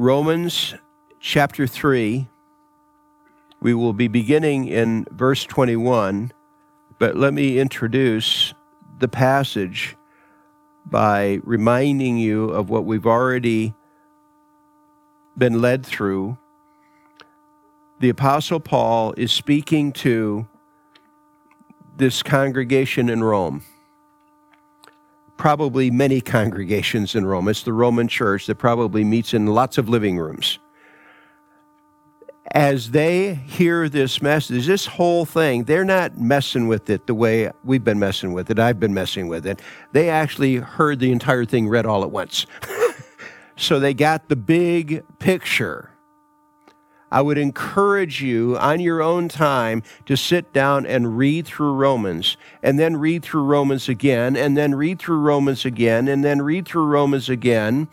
Romans chapter 3. We will be beginning in verse 21, but let me introduce the passage by reminding you of what we've already been led through. The Apostle Paul is speaking to this congregation in Rome probably many congregations in Rome. It's the Roman church that probably meets in lots of living rooms. As they hear this message, this whole thing, they're not messing with it the way we've been messing with it. I've been messing with it. They actually heard the entire thing read all at once. so they got the big picture. I would encourage you on your own time to sit down and read through Romans, and then read through Romans again, and then read through Romans again, and then read through Romans again,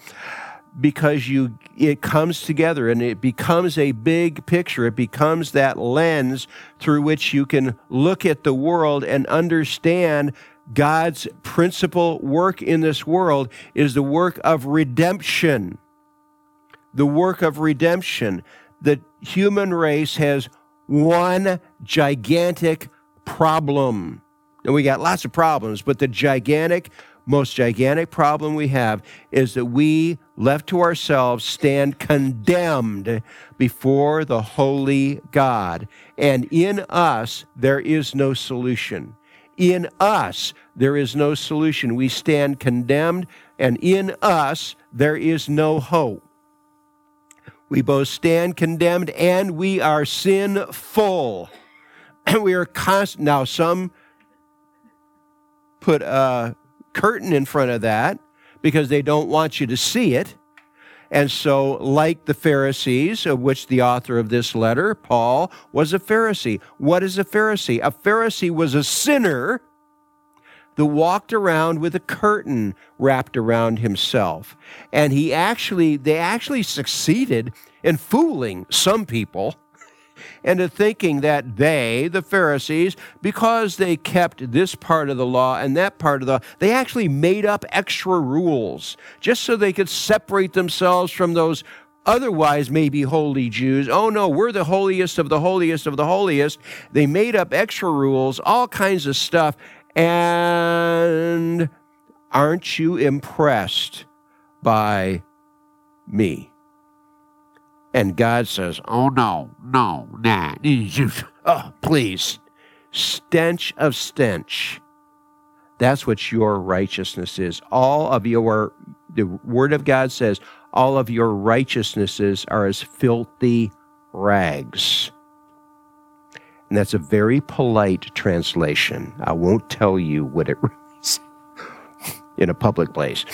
because you it comes together and it becomes a big picture. It becomes that lens through which you can look at the world and understand God's principal work in this world is the work of redemption. The work of redemption the human race has one gigantic problem. And we got lots of problems, but the gigantic, most gigantic problem we have is that we, left to ourselves, stand condemned before the holy God. And in us, there is no solution. In us, there is no solution. We stand condemned, and in us, there is no hope. We both stand condemned and we are sinful. And we are constant. Now, some put a curtain in front of that because they don't want you to see it. And so, like the Pharisees, of which the author of this letter, Paul, was a Pharisee. What is a Pharisee? A Pharisee was a sinner that walked around with a curtain wrapped around himself. And he actually, they actually succeeded in fooling some people into thinking that they, the Pharisees, because they kept this part of the law and that part of the law, they actually made up extra rules just so they could separate themselves from those otherwise maybe holy Jews. Oh no, we're the holiest of the holiest of the holiest. They made up extra rules, all kinds of stuff, and aren't you impressed by me? And God says, Oh, no, no, nah. oh, please. Stench of stench. That's what your righteousness is. All of your, the Word of God says, all of your righteousnesses are as filthy rags. And that's a very polite translation. I won't tell you what it reads in a public place.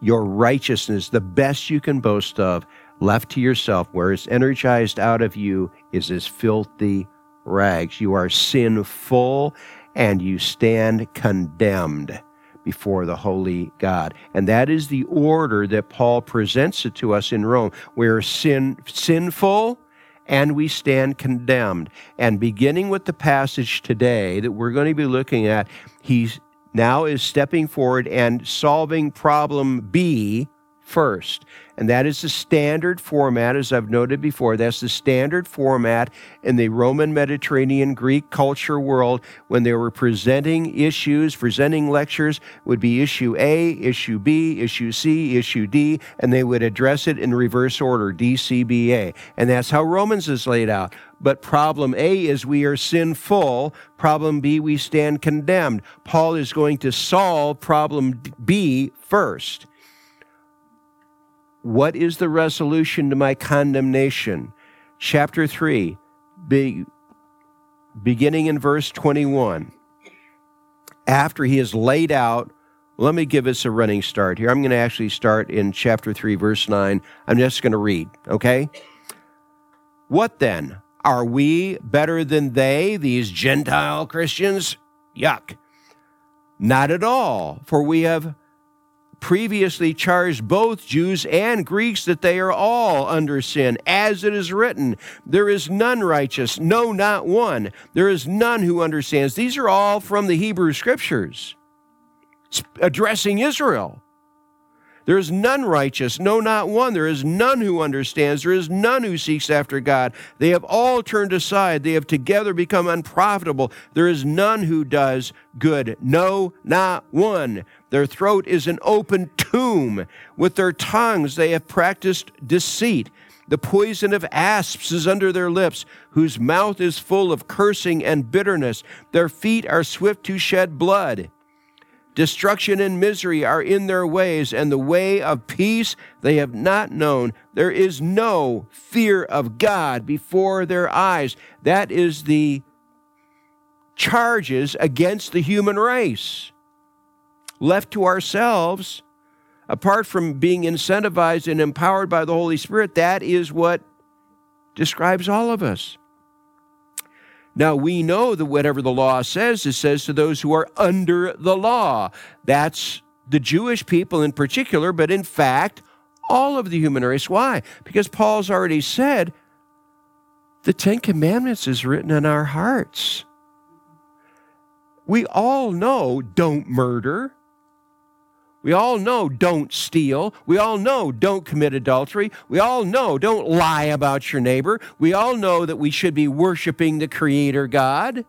Your righteousness, the best you can boast of, left to yourself, where it's energized out of you, is as filthy rags. You are sinful and you stand condemned before the holy God. And that is the order that Paul presents it to us in Rome. We're sin, sinful and we stand condemned. And beginning with the passage today that we're going to be looking at, he now is stepping forward and solving problem B first. And that is the standard format, as I've noted before. That's the standard format in the Roman Mediterranean Greek culture world when they were presenting issues, presenting lectures, would be issue A, issue B, issue C, issue D, and they would address it in reverse order, D, C, B, A. And that's how Romans is laid out. But problem A is we are sinful. Problem B, we stand condemned. Paul is going to solve problem B first. What is the resolution to my condemnation? Chapter 3, be, beginning in verse 21. After he has laid out, let me give us a running start here. I'm going to actually start in chapter 3, verse 9. I'm just going to read, okay? What then? Are we better than they, these Gentile Christians? Yuck. Not at all, for we have previously charged both Jews and Greeks that they are all under sin, as it is written, There is none righteous, no, not one. There is none who understands. These are all from the Hebrew Scriptures addressing Israel. There is none righteous, no, not one. There is none who understands. There is none who seeks after God. They have all turned aside. They have together become unprofitable. There is none who does good. No, not one. Their throat is an open tomb. With their tongues they have practiced deceit. The poison of asps is under their lips, whose mouth is full of cursing and bitterness. Their feet are swift to shed blood. Destruction and misery are in their ways, and the way of peace they have not known. There is no fear of God before their eyes. That is the charges against the human race. Left to ourselves, apart from being incentivized and empowered by the Holy Spirit, that is what describes all of us. Now we know that whatever the law says, it says to those who are under the law. That's the Jewish people in particular, but in fact, all of the human race. Why? Because Paul's already said the Ten Commandments is written in our hearts. We all know don't murder. We all know don't steal. We all know don't commit adultery. We all know don't lie about your neighbor. We all know that we should be worshiping the Creator God.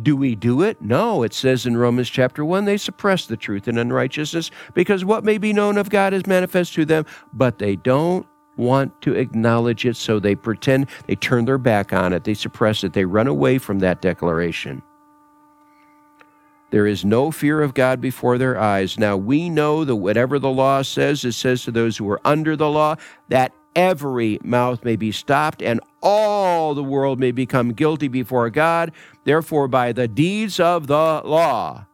Do we do it? No. It says in Romans chapter 1 they suppress the truth in unrighteousness because what may be known of God is manifest to them, but they don't want to acknowledge it, so they pretend, they turn their back on it, they suppress it, they run away from that declaration. There is no fear of God before their eyes. Now we know that whatever the law says, it says to those who are under the law, that every mouth may be stopped and all the world may become guilty before God. Therefore, by the deeds of the law,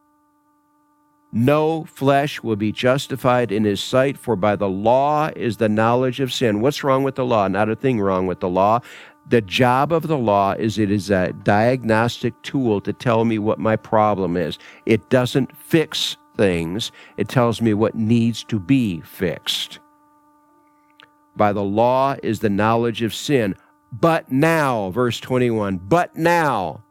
no flesh will be justified in his sight, for by the law is the knowledge of sin. What's wrong with the law? Not a thing wrong with the law. The job of the law is it is a diagnostic tool to tell me what my problem is. It doesn't fix things, it tells me what needs to be fixed. By the law is the knowledge of sin. But now, verse 21, but now,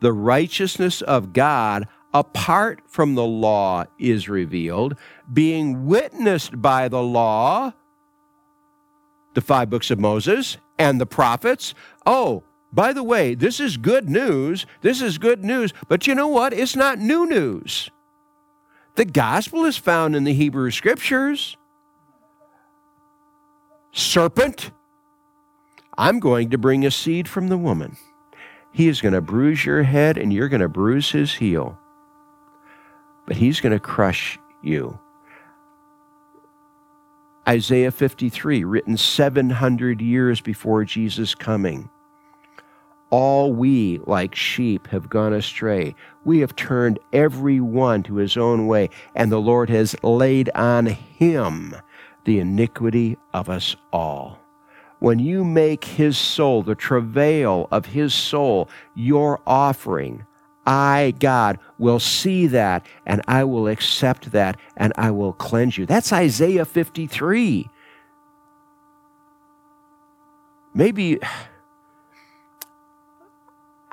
the righteousness of God apart from the law is revealed, being witnessed by the law, the five books of Moses, and the prophets. Oh, by the way, this is good news. This is good news. But you know what? It's not new news. The gospel is found in the Hebrew scriptures. Serpent, I'm going to bring a seed from the woman. He is going to bruise your head and you're going to bruise his heel. But he's going to crush you. Isaiah 53, written 700 years before Jesus' coming. All we, like sheep, have gone astray. We have turned every one to his own way, and the Lord has laid on him the iniquity of us all. When you make his soul, the travail of his soul, your offering, I, God, will see that and I will accept that and I will cleanse you. That's Isaiah 53. Maybe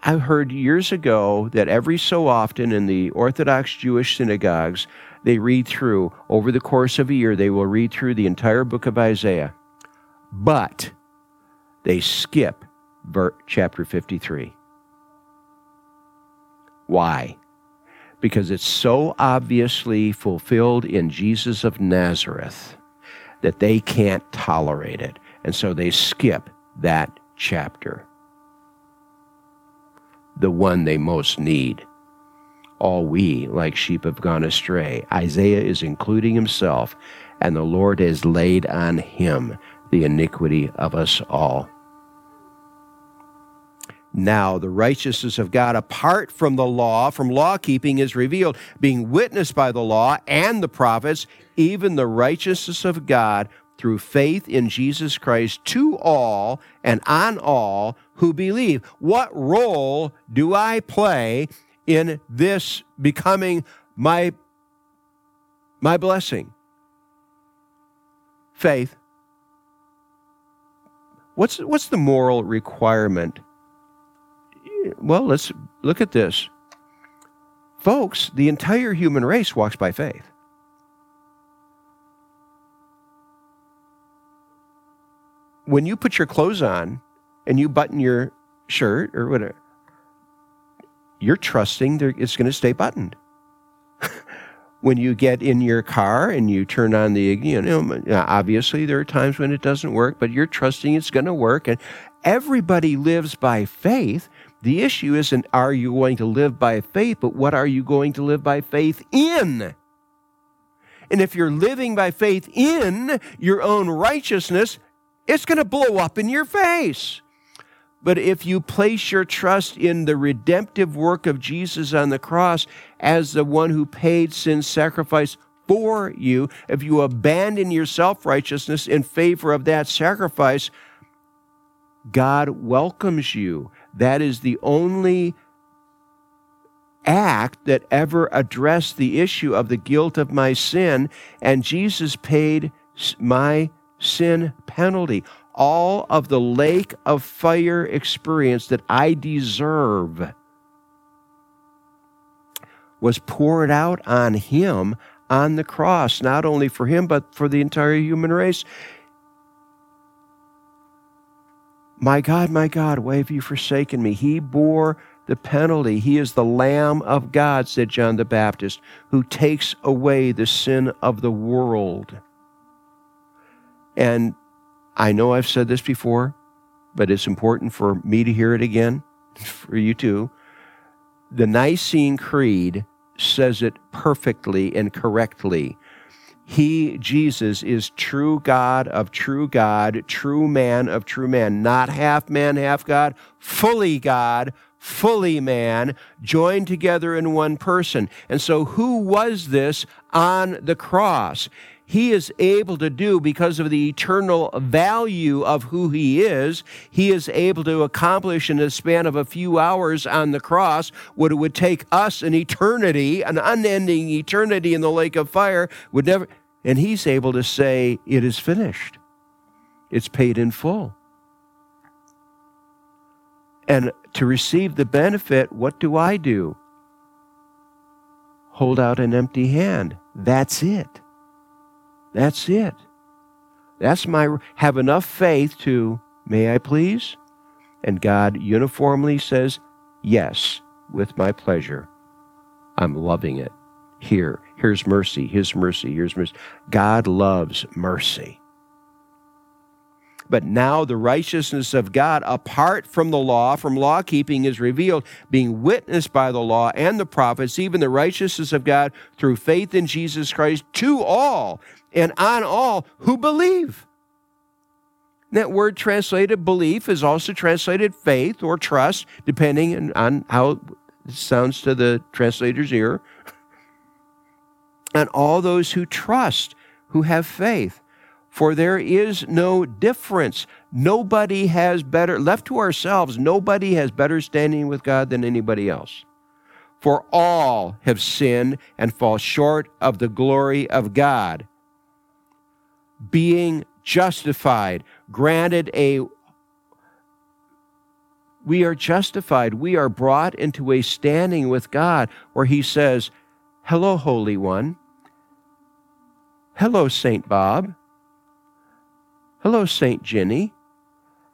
I heard years ago that every so often in the Orthodox Jewish synagogues, they read through, over the course of a year, they will read through the entire book of Isaiah. But they skip chapter 53. Why? Because it's so obviously fulfilled in Jesus of Nazareth that they can't tolerate it. And so they skip that chapter, the one they most need. All we, like sheep, have gone astray. Isaiah is including himself, and the Lord has laid on him the iniquity of us all now the righteousness of God apart from the law, from law keeping, is revealed, being witnessed by the law and the prophets, even the righteousness of God through faith in Jesus Christ to all and on all who believe. What role do I play in this becoming my, my blessing? Faith. What's, what's the moral requirement well, let's look at this. Folks, the entire human race walks by faith. When you put your clothes on and you button your shirt or whatever, you're trusting it's going to stay buttoned. when you get in your car and you turn on the you know obviously there are times when it doesn't work but you're trusting it's going to work and everybody lives by faith the issue isn't are you going to live by faith but what are you going to live by faith in and if you're living by faith in your own righteousness it's going to blow up in your face but if you place your trust in the redemptive work of Jesus on the cross as the one who paid sin's sacrifice for you, if you abandon your self righteousness in favor of that sacrifice, God welcomes you. That is the only act that ever addressed the issue of the guilt of my sin, and Jesus paid my sin penalty all of the lake of fire experience that I deserve was poured out on him on the cross, not only for him, but for the entire human race. My God, my God, why have you forsaken me? He bore the penalty. He is the Lamb of God, said John the Baptist, who takes away the sin of the world. And I know I've said this before, but it's important for me to hear it again, for you too. The Nicene Creed says it perfectly and correctly. He, Jesus, is true God of true God, true man of true man, not half man, half God, fully God, fully man, joined together in one person. And so, who was this on the cross? He is able to do because of the eternal value of who he is. He is able to accomplish in the span of a few hours on the cross what it would take us an eternity, an unending eternity in the lake of fire would never. And he's able to say, It is finished. It's paid in full. And to receive the benefit, what do I do? Hold out an empty hand. That's it. That's it. That's my have enough faith to, may I please? And God uniformly says, yes, with my pleasure. I'm loving it. Here, here's mercy, His mercy, here's mercy. God loves mercy. But now the righteousness of God, apart from the law, from law keeping, is revealed, being witnessed by the law and the prophets, even the righteousness of God through faith in Jesus Christ to all and on all who believe. That word translated belief is also translated faith or trust, depending on how it sounds to the translator's ear. And all those who trust, who have faith. For there is no difference. Nobody has better, left to ourselves, nobody has better standing with God than anybody else. For all have sinned and fall short of the glory of God being justified, granted a we are justified. We are brought into a standing with God where He says, Hello, Holy One. Hello, St. Bob. Hello, St. Ginny.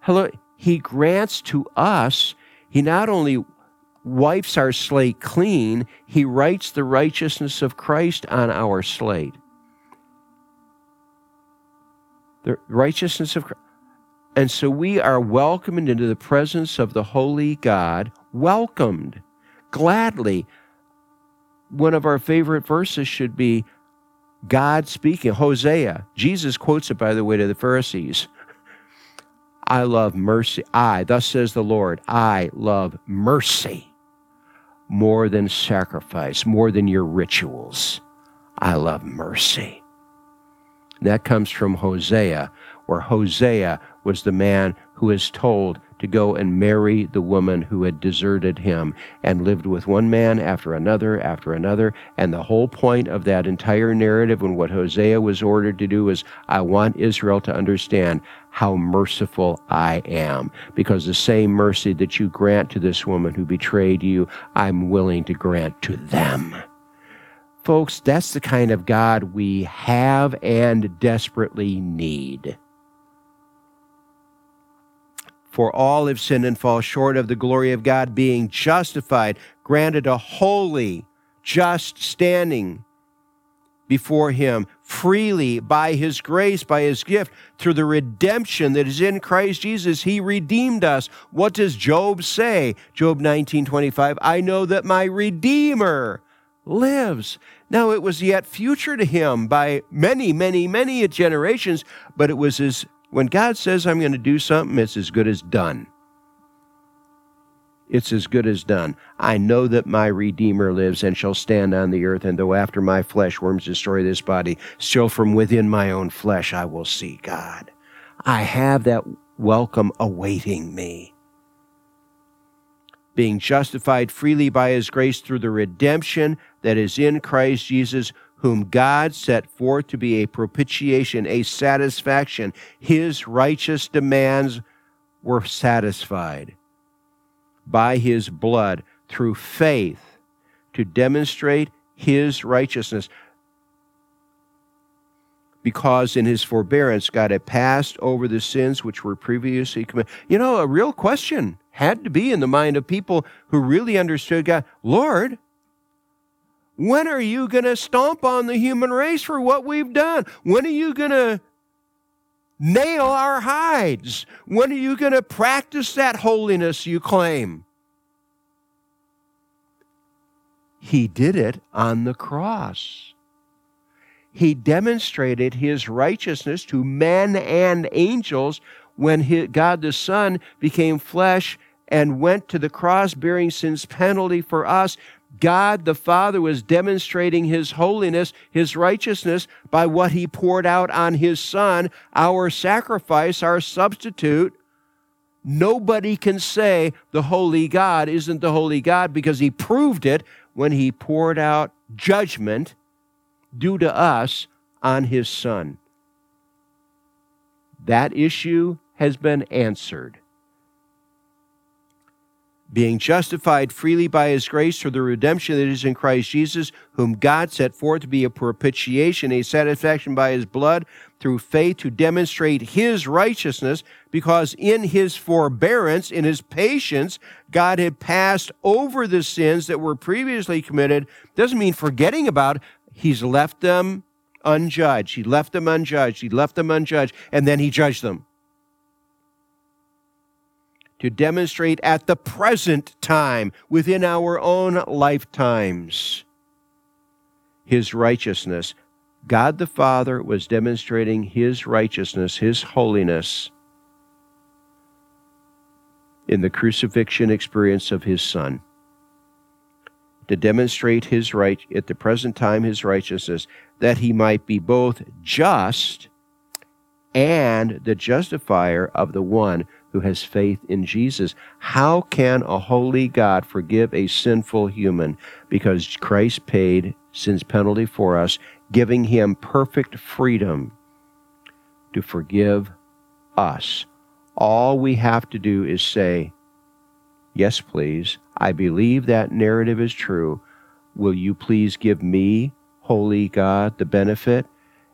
Hello. He grants to us, He not only wipes our slate clean, He writes the righteousness of Christ on our slate. The righteousness of Christ. And so we are welcomed into the presence of the holy God, welcomed gladly. One of our favorite verses should be God speaking, Hosea. Jesus quotes it, by the way, to the Pharisees. I love mercy. I, thus says the Lord, I love mercy more than sacrifice, more than your rituals. I love mercy. That comes from Hosea, where Hosea was the man who is told to go and marry the woman who had deserted him and lived with one man after another after another. And the whole point of that entire narrative and what Hosea was ordered to do is I want Israel to understand how merciful I am. Because the same mercy that you grant to this woman who betrayed you, I'm willing to grant to them. Folks, that's the kind of God we have and desperately need. For all have sinned and fall short of the glory of God, being justified, granted a holy, just standing before Him freely by His grace, by His gift, through the redemption that is in Christ Jesus. He redeemed us. What does Job say? Job 19 25. I know that my Redeemer lives. Now, it was yet future to him by many, many, many generations, but it was as when God says, I'm going to do something, it's as good as done. It's as good as done. I know that my Redeemer lives and shall stand on the earth, and though after my flesh worms destroy this body, still from within my own flesh I will see God. I have that welcome awaiting me being justified freely by his grace through the redemption that is in Christ Jesus, whom God set forth to be a propitiation, a satisfaction. His righteous demands were satisfied by his blood through faith to demonstrate his righteousness. Because in his forbearance, God had passed over the sins which were previously committed. You know, a real question had to be in the mind of people who really understood God. Lord, when are you going to stomp on the human race for what we've done? When are you going to nail our hides? When are you going to practice that holiness you claim? He did it on the cross. He demonstrated his righteousness to men and angels when God the Son became flesh and went to the cross bearing sin's penalty for us, God the Father was demonstrating his holiness, his righteousness by what he poured out on his Son, our sacrifice, our substitute. Nobody can say the holy God isn't the holy God because he proved it when he poured out judgment due to us on his Son. That issue has been answered being justified freely by his grace through the redemption that is in Christ Jesus, whom God set forth to be a propitiation, a satisfaction by his blood, through faith to demonstrate his righteousness, because in his forbearance, in his patience, God had passed over the sins that were previously committed. Doesn't mean forgetting about. He's left them unjudged. He left them unjudged. He left them unjudged, and then he judged them to demonstrate at the present time, within our own lifetimes, his righteousness. God the Father was demonstrating his righteousness, his holiness, in the crucifixion experience of his Son. To demonstrate his right at the present time his righteousness, that he might be both just and the justifier of the one who has faith in Jesus. How can a holy God forgive a sinful human? Because Christ paid sin's penalty for us, giving him perfect freedom to forgive us. All we have to do is say, Yes, please. I believe that narrative is true. Will you please give me, holy God, the benefit?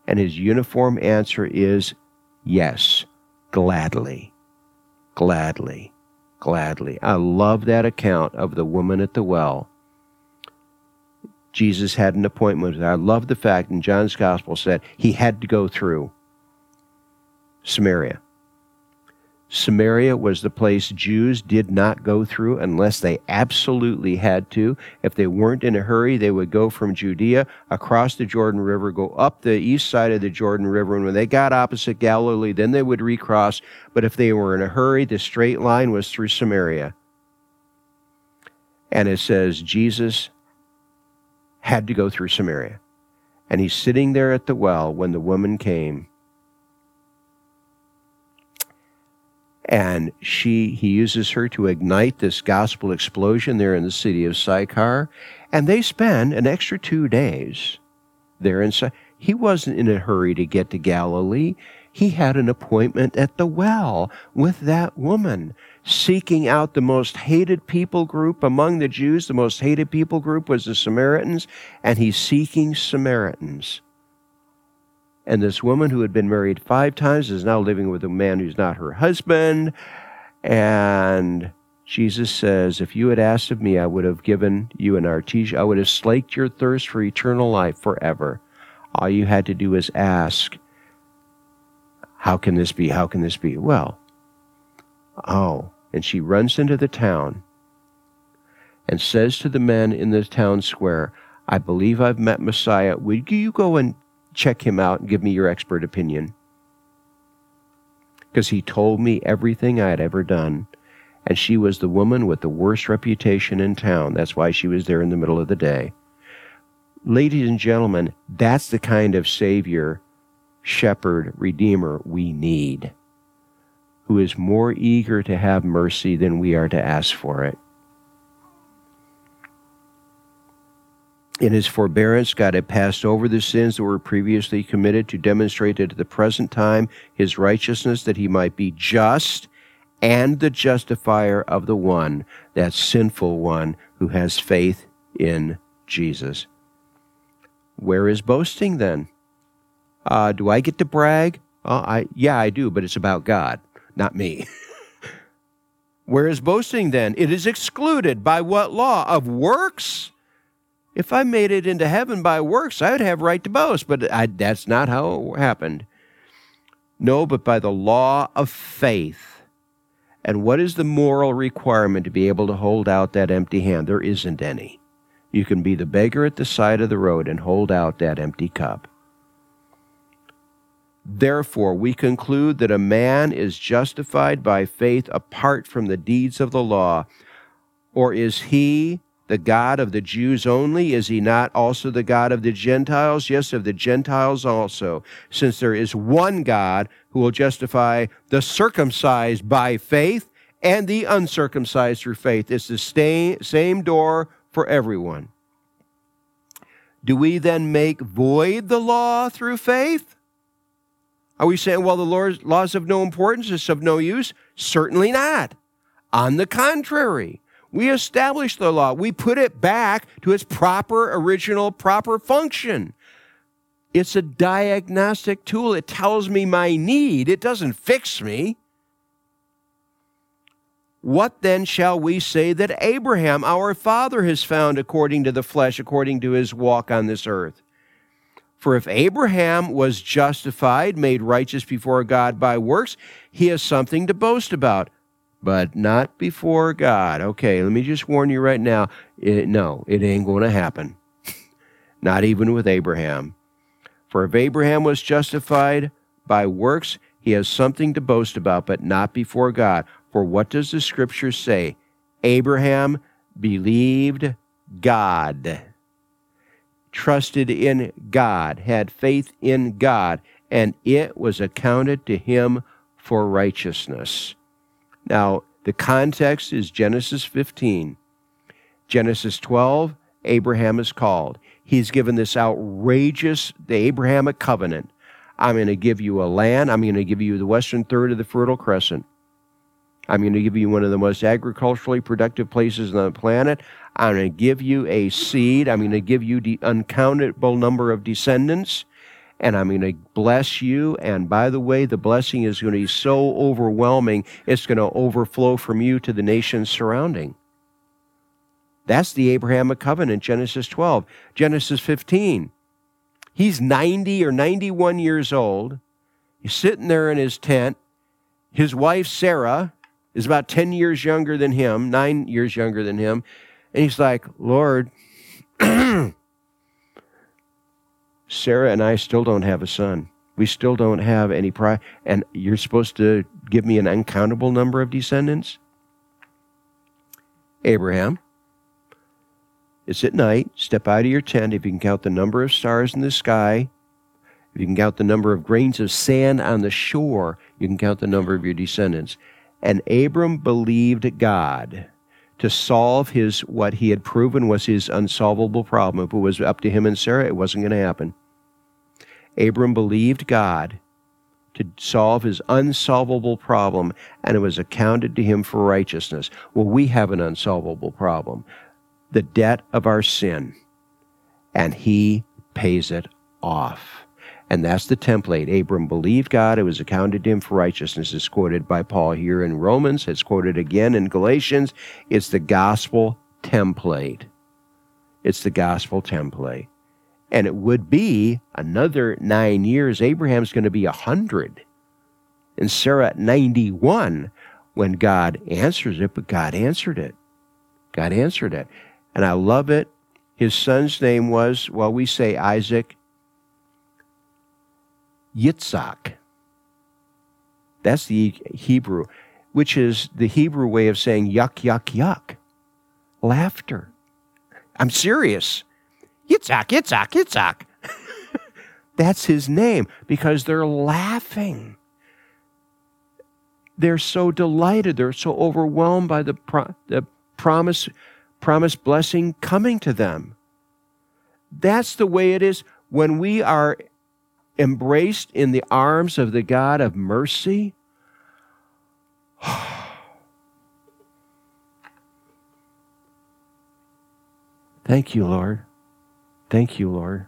And his uniform answer is yes, gladly gladly, gladly. I love that account of the woman at the well. Jesus had an appointment. I love the fact in John's gospel said he had to go through Samaria. Samaria was the place Jews did not go through unless they absolutely had to. If they weren't in a hurry, they would go from Judea across the Jordan River, go up the east side of the Jordan River, and when they got opposite Galilee, then they would recross. But if they were in a hurry, the straight line was through Samaria. And it says Jesus had to go through Samaria. And he's sitting there at the well when the woman came and she he uses her to ignite this gospel explosion there in the city of Sychar, and they spend an extra two days there in. He wasn't in a hurry to get to Galilee. He had an appointment at the well with that woman, seeking out the most hated people group among the Jews. The most hated people group was the Samaritans, and he's seeking Samaritans. And this woman who had been married five times is now living with a man who's not her husband. And Jesus says, If you had asked of me, I would have given you an artesian, I would have slaked your thirst for eternal life forever. All you had to do was ask, How can this be? How can this be? Well, oh. And she runs into the town and says to the men in the town square, I believe I've met Messiah. Would you go and check him out and give me your expert opinion. Because he told me everything I had ever done. And she was the woman with the worst reputation in town. That's why she was there in the middle of the day. Ladies and gentlemen, that's the kind of Savior, Shepherd, Redeemer we need, who is more eager to have mercy than we are to ask for it. In his forbearance, God had passed over the sins that were previously committed to demonstrate at the present time his righteousness, that he might be just and the justifier of the one, that sinful one who has faith in Jesus. Where is boasting then? Uh, do I get to brag? Uh, I yeah, I do, but it's about God, not me. Where is boasting then? It is excluded by what law? Of works? If I made it into heaven by works, I would have right to boast, but I, that's not how it happened. No, but by the law of faith. And what is the moral requirement to be able to hold out that empty hand? There isn't any. You can be the beggar at the side of the road and hold out that empty cup. Therefore, we conclude that a man is justified by faith apart from the deeds of the law. Or is he the God of the Jews only? Is he not also the God of the Gentiles? Yes, of the Gentiles also, since there is one God who will justify the circumcised by faith and the uncircumcised through faith. It's the same door for everyone. Do we then make void the law through faith? Are we saying, well, the laws of no importance, it's of no use? Certainly not. On the contrary, we establish the law. We put it back to its proper, original, proper function. It's a diagnostic tool. It tells me my need, it doesn't fix me. What then shall we say that Abraham, our father, has found according to the flesh, according to his walk on this earth? For if Abraham was justified, made righteous before God by works, he has something to boast about but not before God. Okay, let me just warn you right now. It, no, it ain't going to happen. not even with Abraham. For if Abraham was justified by works, he has something to boast about, but not before God. For what does the scripture say? Abraham believed God, trusted in God, had faith in God, and it was accounted to him for righteousness. Now, the context is Genesis 15. Genesis 12, Abraham is called. He's given this outrageous, the Abrahamic covenant. I'm going to give you a land. I'm going to give you the western third of the Fertile Crescent. I'm going to give you one of the most agriculturally productive places on the planet. I'm going to give you a seed. I'm going to give you the uncountable number of descendants and I'm going to bless you. And by the way, the blessing is going to be so overwhelming, it's going to overflow from you to the nations surrounding. That's the Abrahamic covenant, Genesis 12. Genesis 15. He's 90 or 91 years old. He's sitting there in his tent. His wife, Sarah, is about 10 years younger than him, nine years younger than him. And he's like, Lord, Sarah and I still don't have a son. We still don't have any pride. And you're supposed to give me an uncountable number of descendants? Abraham, it's at night. Step out of your tent. If you can count the number of stars in the sky, if you can count the number of grains of sand on the shore, you can count the number of your descendants. And Abram believed God to solve his what he had proven was his unsolvable problem. If it was up to him and Sarah, it wasn't going to happen. Abram believed God to solve his unsolvable problem, and it was accounted to him for righteousness. Well, we have an unsolvable problem the debt of our sin, and he pays it off. And that's the template. Abram believed God, it was accounted to him for righteousness. It's quoted by Paul here in Romans, it's quoted again in Galatians. It's the gospel template. It's the gospel template. And it would be another nine years. Abraham's going to be a 100 and Sarah 91 when God answers it, but God answered it. God answered it. And I love it. His son's name was, well, we say Isaac Yitzhak. That's the Hebrew, which is the Hebrew way of saying yuck, yuck, yuck. Laughter. I'm serious. Yitzhak, Yitzhak, Yitzhak. That's his name because they're laughing. They're so delighted. They're so overwhelmed by the, pro- the promise, blessing coming to them. That's the way it is when we are embraced in the arms of the God of mercy. Thank you, Lord. Thank you, Lord.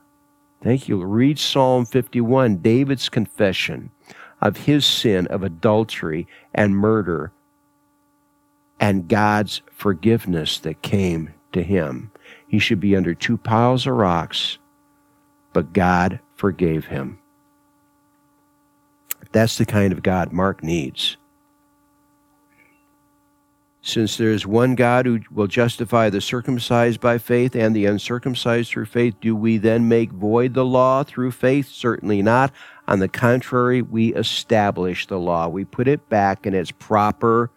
Thank you. Read Psalm 51, David's confession of his sin of adultery and murder and God's forgiveness that came to him. He should be under two piles of rocks, but God forgave him. That's the kind of God Mark needs. Since there is one God who will justify the circumcised by faith and the uncircumcised through faith, do we then make void the law through faith? Certainly not. On the contrary, we establish the law. We put it back in its proper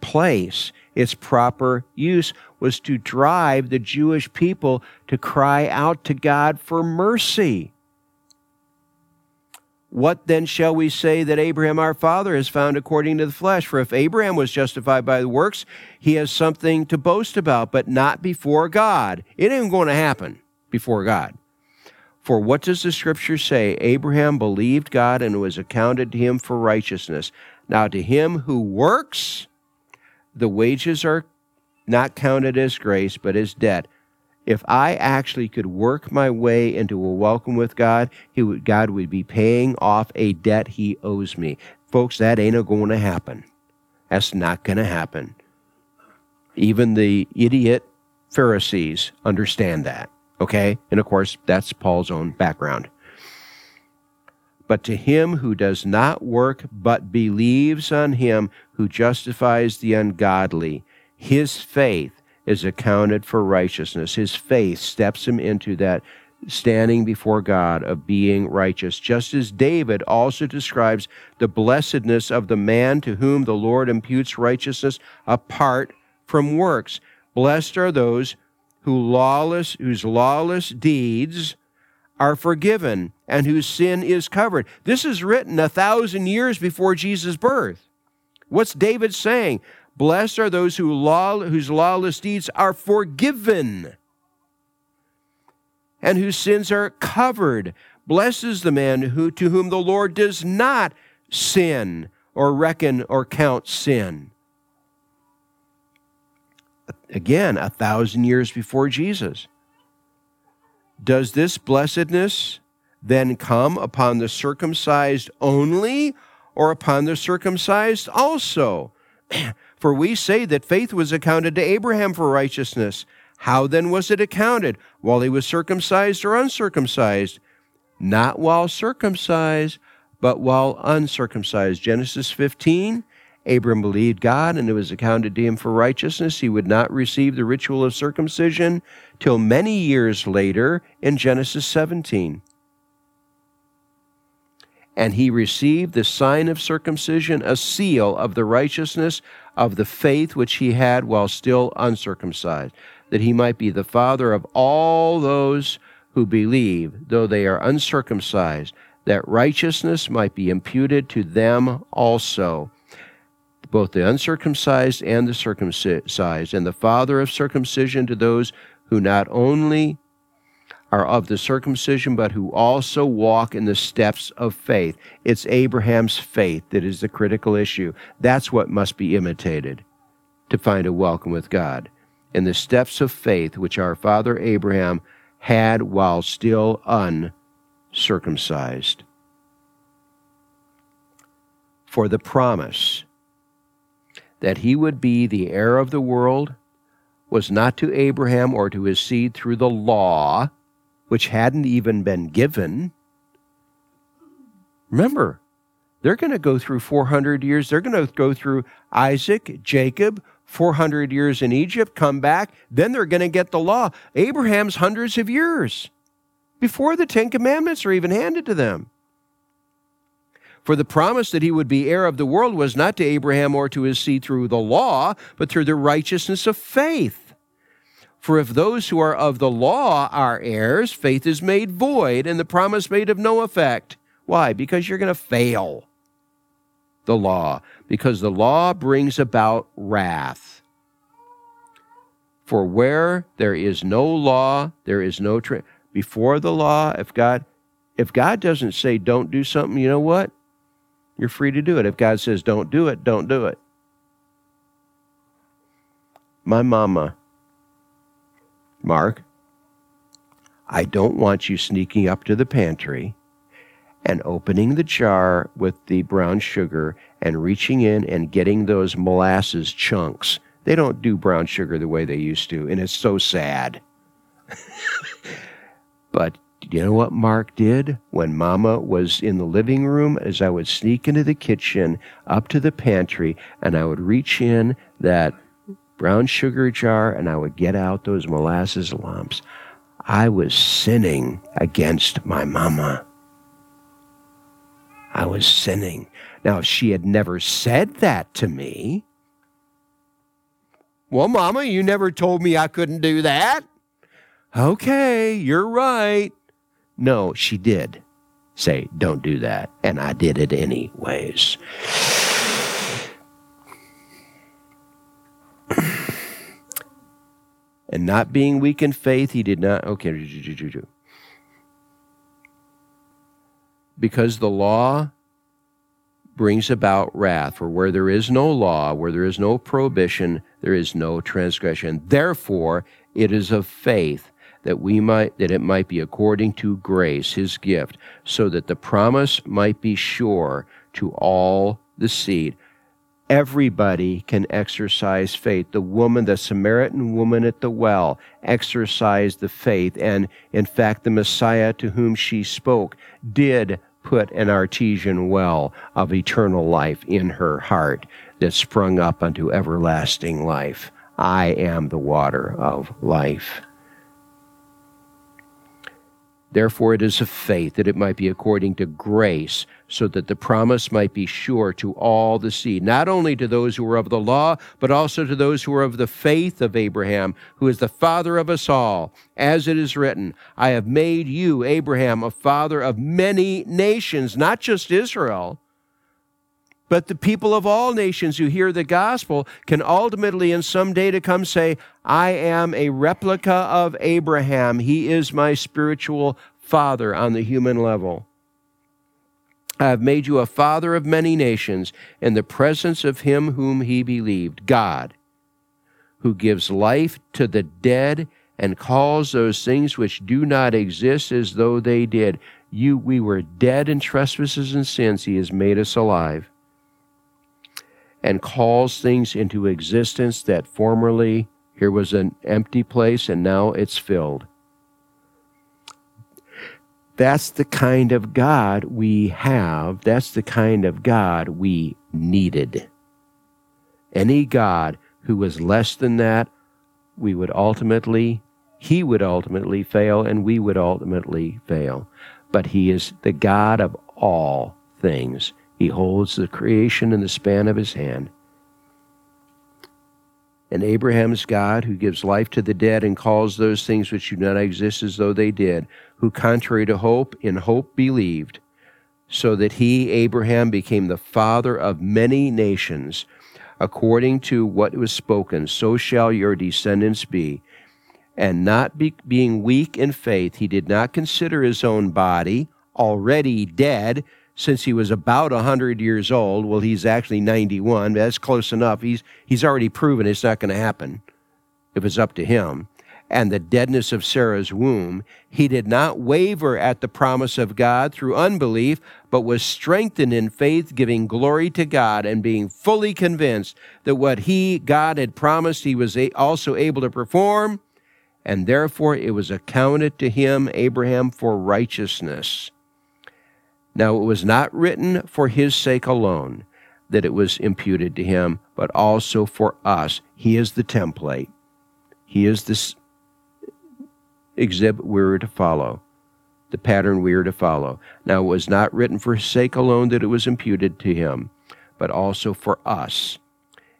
place. Its proper use was to drive the Jewish people to cry out to God for mercy. What then shall we say that Abraham our father has found according to the flesh? For if Abraham was justified by the works, he has something to boast about, but not before God. It ain't going to happen before God. For what does the scripture say? Abraham believed God and was accounted to him for righteousness. Now, to him who works, the wages are not counted as grace, but as debt. If I actually could work my way into a welcome with God, he would, God would be paying off a debt he owes me. Folks, that ain't going to happen. That's not going to happen. Even the idiot Pharisees understand that. Okay? And of course, that's Paul's own background. But to him who does not work, but believes on him who justifies the ungodly, his faith is accounted for righteousness. His faith steps him into that standing before God of being righteous, just as David also describes the blessedness of the man to whom the Lord imputes righteousness apart from works. Blessed are those who lawless, whose lawless deeds are forgiven and whose sin is covered. This is written a thousand years before Jesus' birth. What's David saying? Blessed are those who law, whose lawless deeds are forgiven and whose sins are covered. Blessed is the man who, to whom the Lord does not sin or reckon or count sin again, a thousand years before Jesus. Does this blessedness then come upon the circumcised only or upon the circumcised also? For we say that faith was accounted to Abraham for righteousness. How then was it accounted? While he was circumcised or uncircumcised? Not while circumcised, but while uncircumcised. Genesis 15 Abram believed God, and it was accounted to him for righteousness. He would not receive the ritual of circumcision till many years later in Genesis 17. And he received the sign of circumcision, a seal of the righteousness of the faith which he had while still uncircumcised, that he might be the father of all those who believe, though they are uncircumcised, that righteousness might be imputed to them also both the uncircumcised and the circumcised, and the father of circumcision to those who not only are of the circumcision, but who also walk in the steps of faith. It's Abraham's faith that is the critical issue. That's what must be imitated to find a welcome with God. In the steps of faith which our father Abraham had while still uncircumcised. For the promise that he would be the heir of the world was not to Abraham or to his seed through the law, which hadn't even been given. Remember, they're going to go through 400 years. They're going to go through Isaac, Jacob, 400 years in Egypt, come back. Then they're going to get the law. Abraham's hundreds of years before the Ten Commandments are even handed to them. For the promise that he would be heir of the world was not to Abraham or to his seed through the law, but through the righteousness of faith. For if those who are of the law are heirs, faith is made void and the promise made of no effect. Why? Because you're going to fail the law, because the law brings about wrath. For where there is no law, there is no tra- before the law. If God, if God doesn't say don't do something, you know what? You're free to do it. If God says don't do it, don't do it. My mama, Mark, I don't want you sneaking up to the pantry and opening the jar with the brown sugar and reaching in and getting those molasses chunks. They don't do brown sugar the way they used to, and it's so sad. but you know what Mark did when Mama was in the living room? As I would sneak into the kitchen, up to the pantry, and I would reach in that brown sugar jar and I would get out those molasses lumps. I was sinning against my Mama. I was sinning. Now, if she had never said that to me, well, Mama, you never told me I couldn't do that. Okay, you're right. No, she did say, don't do that. And I did it anyways. And not being weak in faith, he did not. Okay. Because the law brings about wrath. For where there is no law, where there is no prohibition, there is no transgression. Therefore, it is of faith that we might that it might be according to grace his gift so that the promise might be sure to all the seed everybody can exercise faith. The woman the samaritan woman at the well exercised the faith. And in fact the messiah to whom she spoke did put an artesian well of eternal life in her heart that sprung up unto everlasting life. I am the water of life Therefore, it is of faith that it might be according to grace, so that the promise might be sure to all the seed, not only to those who are of the law, but also to those who are of the faith of Abraham, who is the father of us all. As it is written, I have made you, Abraham, a father of many nations, not just Israel. But the people of all nations who hear the gospel can ultimately, in some day to come, say, I am a replica of Abraham. He is my spiritual father on the human level. I have made you a father of many nations in the presence of him whom he believed, God, who gives life to the dead and calls those things which do not exist as though they did. You, we were dead in trespasses and sins. He has made us alive and calls things into existence that formerly here was an empty place and now it's filled. That's the kind of God we have. That's the kind of God we needed. Any God who was less than that, we would ultimately, he would ultimately fail and we would ultimately fail. But he is the God of all things. He holds the creation in the span of his hand. And Abraham's God, who gives life to the dead and calls those things which do not exist as though they did, who, contrary to hope, in hope believed, so that he, Abraham, became the father of many nations, according to what was spoken, so shall your descendants be. And not be, being weak in faith, he did not consider his own body already dead since he was about 100 years old. Well, he's actually 91. That's close enough. He's, he's already proven it's not going to happen if it's up to him and the deadness of Sarah's womb, he did not waver at the promise of God through unbelief, but was strengthened in faith, giving glory to God and being fully convinced that what he, God, had promised, he was also able to perform, and therefore it was accounted to him, Abraham, for righteousness. Now it was not written for his sake alone that it was imputed to him, but also for us. He is the template. He is this exhibit we were to follow, the pattern we are to follow. Now, it was not written for his sake alone that it was imputed to him, but also for us.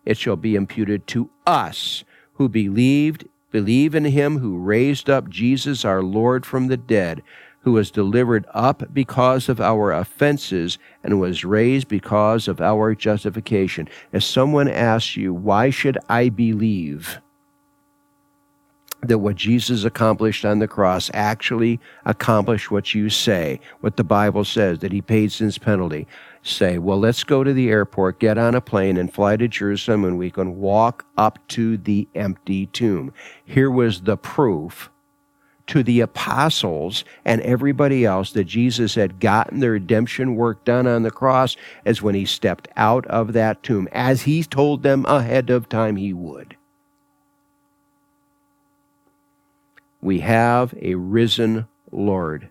It shall be imputed to us who believed, believe in him who raised up Jesus our Lord from the dead, who was delivered up because of our offenses and was raised because of our justification. If someone asks you, why should I believe? that what Jesus accomplished on the cross actually accomplished what you say, what the Bible says, that he paid sin's penalty. Say, well, let's go to the airport, get on a plane, and fly to Jerusalem, and we can walk up to the empty tomb. Here was the proof to the apostles and everybody else that Jesus had gotten the redemption work done on the cross as when he stepped out of that tomb, as he told them ahead of time he would. We have a risen Lord.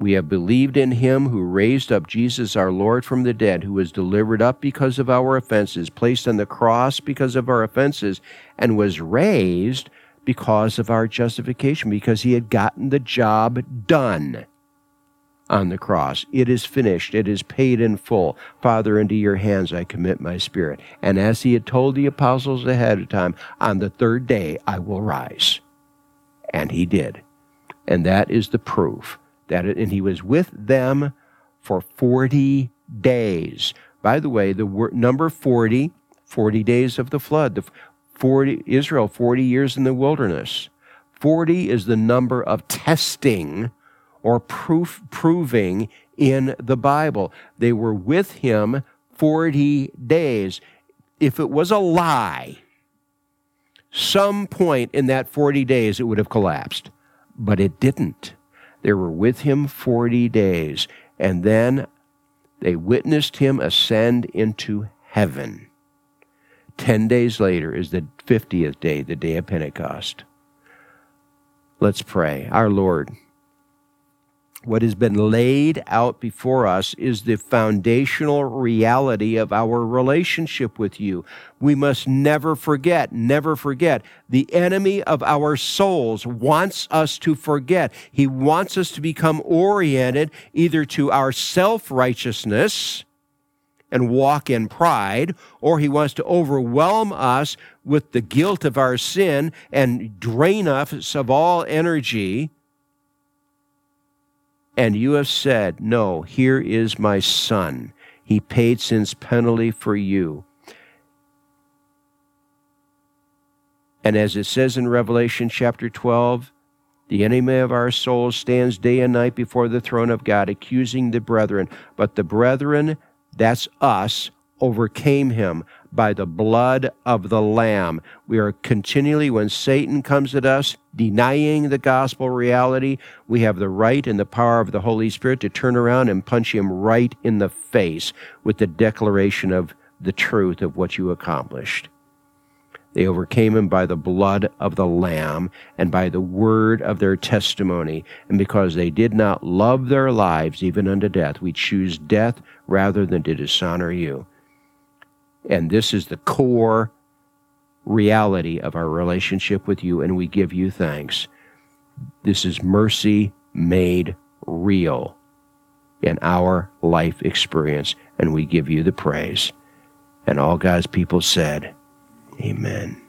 We have believed in him who raised up Jesus our Lord from the dead, who was delivered up because of our offenses, placed on the cross because of our offenses, and was raised because of our justification, because he had gotten the job done on the cross. It is finished. It is paid in full. Father, into your hands I commit my spirit. And as he had told the apostles ahead of time, on the third day I will rise. And he did. And that is the proof that and he was with them for 40 days. By the way, the word, number 40, 40 days of the flood, the 40 Israel 40 years in the wilderness. 40 is the number of testing or proof proving in the Bible. They were with him 40 days. If it was a lie, some point in that 40 days it would have collapsed, but it didn't. They were with him 40 days, and then they witnessed him ascend into heaven. Ten days later is the 50th day, the day of Pentecost. Let's pray. Our Lord, what has been laid out before us is the foundational reality of our relationship with you. We must never forget, never forget. The enemy of our souls wants us to forget. He wants us to become oriented either to our self righteousness and walk in pride, or he wants to overwhelm us with the guilt of our sin and drain us of all energy and you have said, No, here is my son. He paid sin's penalty for you. And as it says in Revelation chapter 12, the enemy of our souls stands day and night before the throne of God, accusing the brethren. But the brethren, that's us, overcame him by the blood of the Lamb. We are continually, when Satan comes at us, denying the gospel reality, we have the right and the power of the Holy Spirit to turn around and punch him right in the face with the declaration of the truth of what you accomplished. They overcame him by the blood of the Lamb and by the word of their testimony. And because they did not love their lives even unto death, we choose death rather than to dishonor you. And this is the core reality of our relationship with you, and we give you thanks. This is mercy made real in our life experience, and we give you the praise. And all God's people said, Amen.